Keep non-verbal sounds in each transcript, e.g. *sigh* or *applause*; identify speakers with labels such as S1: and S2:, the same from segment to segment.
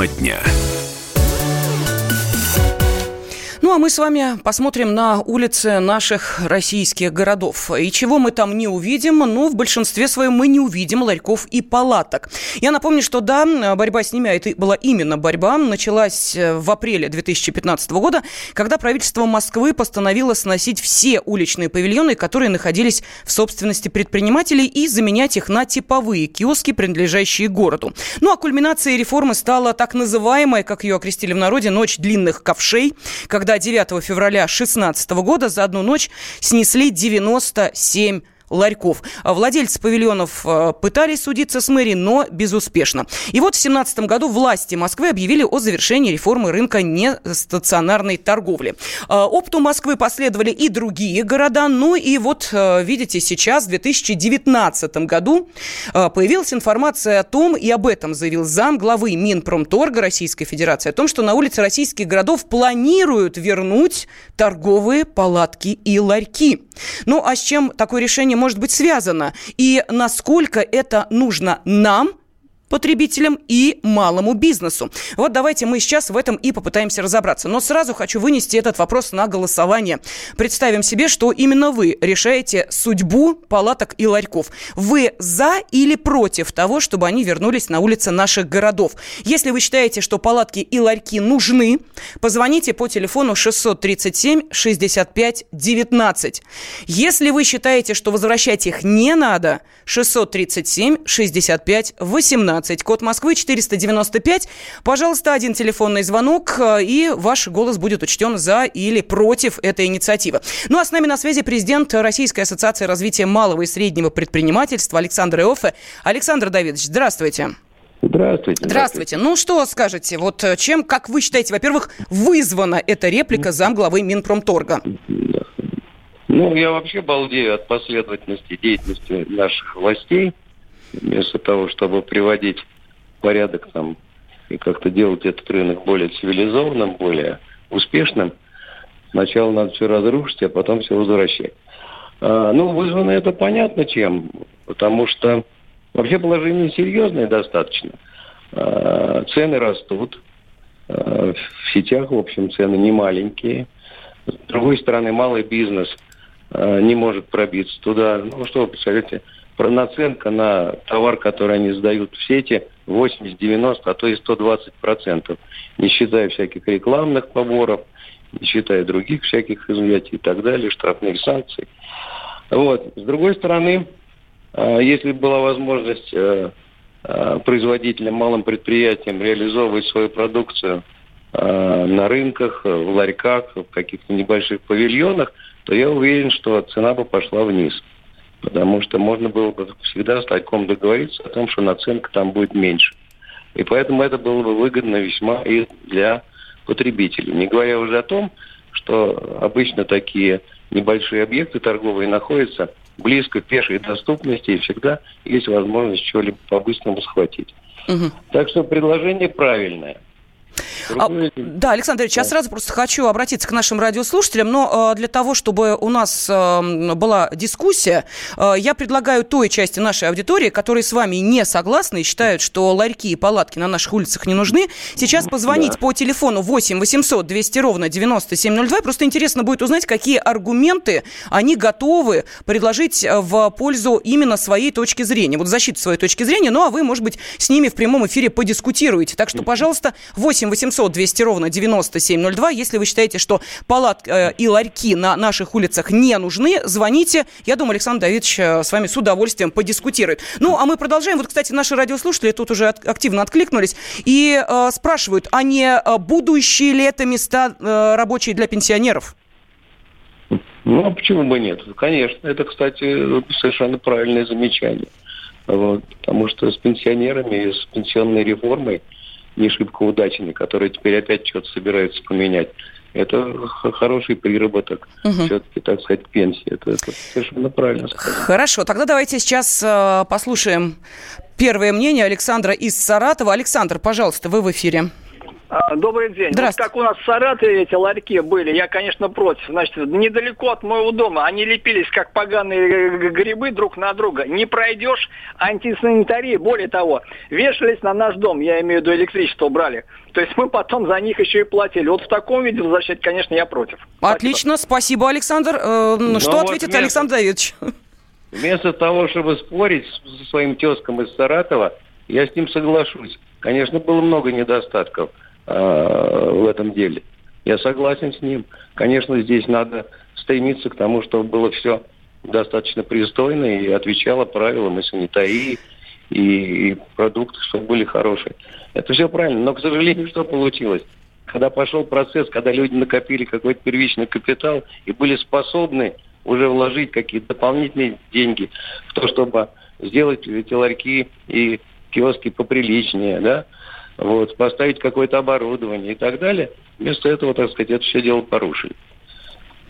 S1: Тема дня.
S2: Ну, а мы с вами посмотрим на улицы наших российских городов. И чего мы там не увидим? Ну, в большинстве своем мы не увидим ларьков и палаток. Я напомню, что да, борьба с ними, а это была именно борьба, началась э, в апреле 2015 года, когда правительство Москвы постановило сносить все уличные павильоны, которые находились в собственности предпринимателей, и заменять их на типовые киоски, принадлежащие городу. Ну, а кульминацией реформы стала так называемая, как ее окрестили в народе, «Ночь длинных ковшей», когда 9 февраля 2016 года за одну ночь снесли 97 ларьков. Владельцы павильонов э, пытались судиться с мэрией, но безуспешно. И вот в 2017 году власти Москвы объявили о завершении реформы рынка нестационарной торговли. Э, опыту Москвы последовали и другие города. Ну и вот, э, видите, сейчас, в 2019 году, появилась информация о том, и об этом заявил зам главы Минпромторга Российской Федерации, о том, что на улице российских городов планируют вернуть торговые палатки и ларьки. Ну а с чем такое решение может быть связано? И насколько это нужно нам, потребителям и малому бизнесу. Вот давайте мы сейчас в этом и попытаемся разобраться. Но сразу хочу вынести этот вопрос на голосование. Представим себе, что именно вы решаете судьбу палаток и ларьков. Вы за или против того, чтобы они вернулись на улицы наших городов? Если вы считаете, что палатки и ларьки нужны, позвоните по телефону 637 65 19. Если вы считаете, что возвращать их не надо, 637 65 18. 17, код Москвы 495. Пожалуйста, один телефонный звонок, э, и ваш голос будет учтен за или против этой инициативы. Ну а с нами на связи президент Российской ассоциации развития малого и среднего предпринимательства Александр Иоффе. Александр Давидович, здравствуйте.
S3: Здравствуйте.
S2: Здравствуйте. Ну, что скажете? Вот э, чем, как вы считаете, во-первых, вызвана эта реплика замглавы Минпромторга?
S3: Ну, я вообще балдею от последовательности деятельности наших властей вместо того, чтобы приводить порядок там и как-то делать этот рынок более цивилизованным, более успешным, сначала надо все разрушить, а потом все возвращать. А, ну, вызвано это понятно чем, потому что вообще положение серьезное достаточно. А, цены растут, а, в сетях, в общем, цены не маленькие. С другой стороны, малый бизнес а, не может пробиться туда. Ну, что вы представляете, наценка на товар, который они сдают в сети, 80, 90, а то и 120 процентов, не считая всяких рекламных поборов, не считая других всяких изъятий и так далее, штрафных санкций. Вот. С другой стороны, а, если была возможность э, а, производителям, малым предприятиям реализовывать свою продукцию а, на рынках, в ларьках, в каких-то небольших павильонах, то я уверен, что цена бы пошла вниз. Потому что можно было бы всегда с тайком договориться о том, что наценка там будет меньше. И поэтому это было бы выгодно весьма и для потребителей. Не говоря уже о том, что обычно такие небольшие объекты торговые находятся близко к пешей доступности, и всегда есть возможность чего-либо по-быстрому схватить. Угу. Так что предложение правильное –
S2: а, да, Александр Ильич, да. я сразу просто хочу обратиться к нашим радиослушателям, но э, для того, чтобы у нас э, была дискуссия, э, я предлагаю той части нашей аудитории, которые с вами не согласны и считают, что ларьки и палатки на наших улицах не нужны, сейчас позвонить да. по телефону 8 800 200 ровно 9702. Просто интересно будет узнать, какие аргументы они готовы предложить в пользу именно своей точки зрения. Вот защиту своей точки зрения, ну а вы, может быть, с ними в прямом эфире подискутируете. Так что, пожалуйста, 8 800 200 ровно 9702. Если вы считаете, что палатки э, и ларьки на наших улицах не нужны, звоните. Я думаю, Александр Давидович э, с вами с удовольствием подискутирует. Ну, а мы продолжаем. Вот, кстати, наши радиослушатели тут уже активно откликнулись и э, спрашивают, а не э, будущие ли это места э, рабочие для пенсионеров?
S3: Ну, а почему бы нет? Конечно, это, кстати, совершенно правильное замечание. Вот, потому что с пенсионерами, с пенсионной реформой – не шибко удачный, который теперь опять что-то собирается поменять. Это хороший приработок. Угу. Все-таки, так сказать, пенсии. Это, это совершенно правильно сказано.
S2: Хорошо, тогда давайте сейчас э, послушаем первое мнение Александра из Саратова. Александр, пожалуйста, вы в эфире.
S1: А, добрый день. Вот как у нас в Саратове эти ларьки были, я, конечно, против. Значит, недалеко от моего дома они лепились, как поганые грибы друг на друга. Не пройдешь антисанитарии. Более того, вешались на наш дом, я имею в виду электричество брали. То есть мы потом за них еще и платили. Вот в таком виде возвращать, конечно, я против.
S2: Отлично, спасибо, Александр. Э, ну, что вот ответит вместо, Александр Давидович?
S3: Вместо того, чтобы спорить со своим тезком из Саратова, я с ним соглашусь. Конечно, было много недостатков. Э, в этом деле. Я согласен с ним. Конечно, здесь надо стремиться к тому, чтобы было все достаточно пристойно и отвечало правилам и санитарии, и, и продукты, чтобы были хорошие. Это все правильно. Но, к сожалению, что получилось? Когда пошел процесс, когда люди накопили какой-то первичный капитал и были способны уже вложить какие-то дополнительные деньги в то, чтобы сделать эти ларьки и киоски поприличнее, да, вот, поставить какое-то оборудование и так далее. Вместо этого, так сказать, это все дело порушили.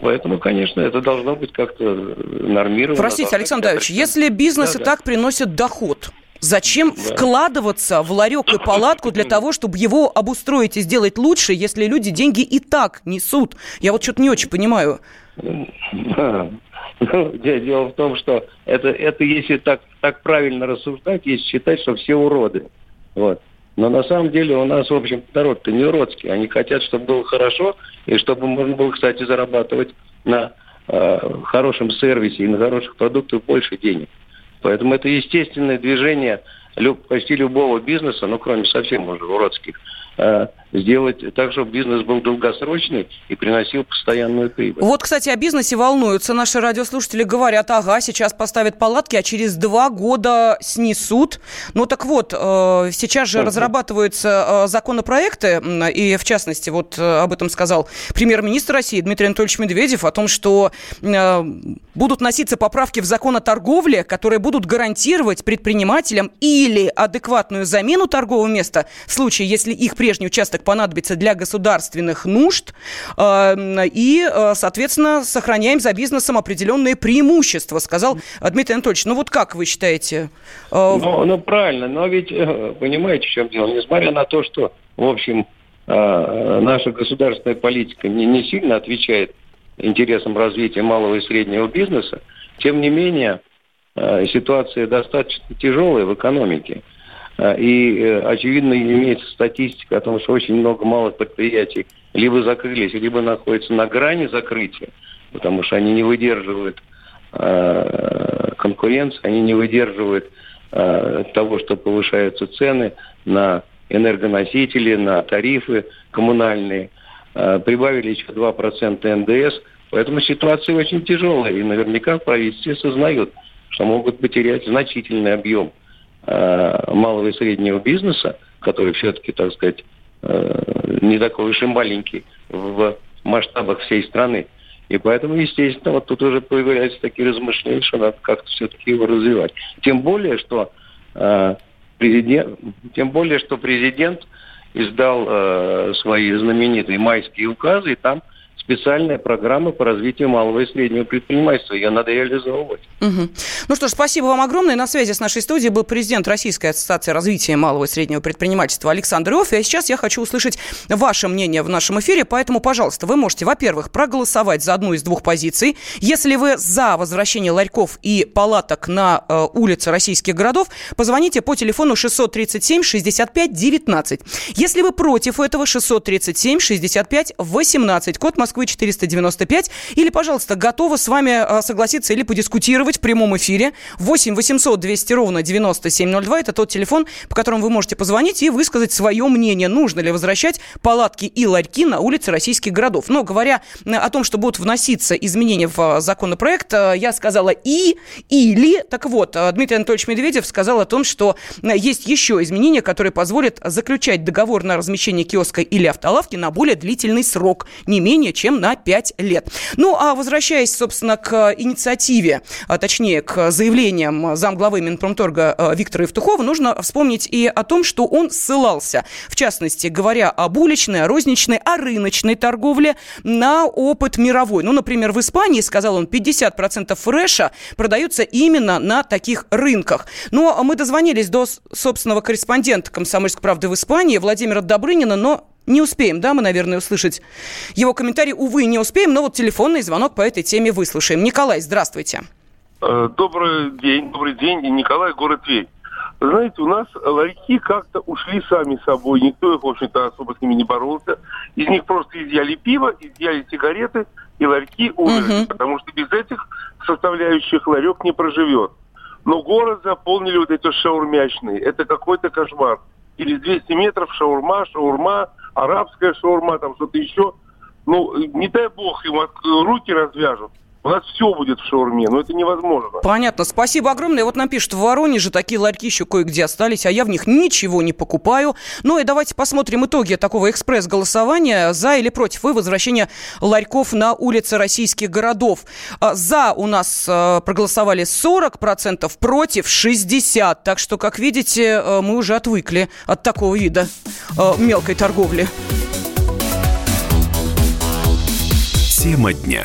S3: Поэтому, конечно, это должно быть как-то нормировано.
S2: Простите, Александр Давидович, если бизнес да, и так приносит доход, Зачем да. вкладываться в ларек и палатку для того, чтобы его обустроить и сделать лучше, если люди деньги и так несут? Я вот что-то не очень понимаю. *laughs*
S3: Ну, дело в том, что это, это если так, так правильно рассуждать, если считать, что все уроды. Вот. Но на самом деле у нас, в общем, народ-то не уродский. Они хотят, чтобы было хорошо, и чтобы можно было, кстати, зарабатывать на э, хорошем сервисе и на хороших продуктах больше денег. Поэтому это естественное движение люб, почти любого бизнеса, ну, кроме совсем уже уродских, Э, сделать так, чтобы бизнес был долгосрочный и приносил постоянную прибыль.
S2: Вот, кстати, о бизнесе волнуются. Наши радиослушатели говорят, ага, сейчас поставят палатки, а через два года снесут. Ну так вот, э, сейчас же разрабатываются э, законопроекты, и в частности, вот об этом сказал премьер-министр России Дмитрий Анатольевич Медведев, о том, что будут носиться поправки в закон о торговле, которые будут гарантировать предпринимателям или адекватную замену торгового места в случае, если их прежний участок понадобится для государственных нужд, э, и, э, соответственно, сохраняем за бизнесом определенные преимущества, сказал Дмитрий Анатольевич. Ну вот как вы считаете?
S3: Э, ну, ну правильно, но ведь понимаете, в чем дело? Несмотря на то, что, в общем, наша государственная политика не, не сильно отвечает интересам развития малого и среднего бизнеса, тем не менее ситуация достаточно тяжелая в экономике. А, и, э, очевидно, имеется статистика о том, что очень много малых предприятий либо закрылись, либо находятся на грани закрытия, потому что они не выдерживают э, конкуренции, они не выдерживают э, того, что повышаются цены на энергоносители, на тарифы коммунальные. Э, прибавили еще 2% НДС, поэтому ситуация очень тяжелая, и наверняка в правительстве сознают, что могут потерять значительный объем Э, малого и среднего бизнеса, который все-таки, так сказать, э, не такой уж и маленький в масштабах всей страны. И поэтому, естественно, вот тут уже появляются такие размышления, что надо как-то все-таки его развивать. Тем более, что э, президент, тем более, что президент издал э, свои знаменитые майские указы, и там специальная программа по развитию малого и среднего предпринимательства. Ее надо реализовывать.
S2: Угу. Ну что ж, спасибо вам огромное. На связи с нашей студией был президент Российской ассоциации развития малого и среднего предпринимательства Александр Иоффи. А сейчас я хочу услышать ваше мнение в нашем эфире. Поэтому, пожалуйста, вы можете, во-первых, проголосовать за одну из двух позиций. Если вы за возвращение ларьков и палаток на э, улицы российских городов, позвоните по телефону 637 65 19. Если вы против этого, 637 65 18. Код Москвы Москвы 495. Или, пожалуйста, готова с вами а, согласиться или подискутировать в прямом эфире. 8 800 200 ровно 9702. Это тот телефон, по которому вы можете позвонить и высказать свое мнение. Нужно ли возвращать палатки и ларьки на улицы российских городов. Но говоря о том, что будут вноситься изменения в а, законопроект, а, я сказала и, или. Так вот, Дмитрий Анатольевич Медведев сказал о том, что есть еще изменения, которые позволят заключать договор на размещение киоска или автолавки на более длительный срок, не менее чем на 5 лет. Ну, а возвращаясь, собственно, к инициативе, а точнее, к заявлениям замглавы Минпромторга э, Виктора Евтухова, нужно вспомнить и о том, что он ссылался, в частности, говоря об уличной, розничной, о рыночной торговле на опыт мировой. Ну, например, в Испании, сказал он, 50% фреша продаются именно на таких рынках. Но мы дозвонились до собственного корреспондента «Комсомольской правды» в Испании, Владимира Добрынина, но Не успеем, да, мы, наверное, услышать его комментарий. Увы, не успеем, но вот телефонный звонок по этой теме выслушаем. Николай, здравствуйте.
S4: Э, добрый день, добрый день. Николай, город Тверь. Знаете, у нас ларьки как-то ушли сами собой. Никто их, в общем-то, особо с ними не боролся. Из них просто изъяли пиво, изъяли сигареты, и ларьки умерли. Угу. Потому что без этих составляющих ларек не проживет. Но город заполнили вот эти шаурмячные. Это какой-то кошмар. Через 200 метров шаурма, шаурма, арабская шаурма, там что-то еще. Ну, не дай бог им руки развяжут. У нас все будет в шаурме, но это невозможно.
S2: Понятно. Спасибо огромное. Вот нам пишут, в Воронеже такие ларьки еще кое-где остались, а я в них ничего не покупаю. Ну и давайте посмотрим итоги такого экспресс-голосования. За или против вы возвращения ларьков на улицы российских городов. А, за у нас а, проголосовали 40%, против 60%. Так что, как видите, а, мы уже отвыкли от такого вида мелкой торговли.
S5: Тема дня.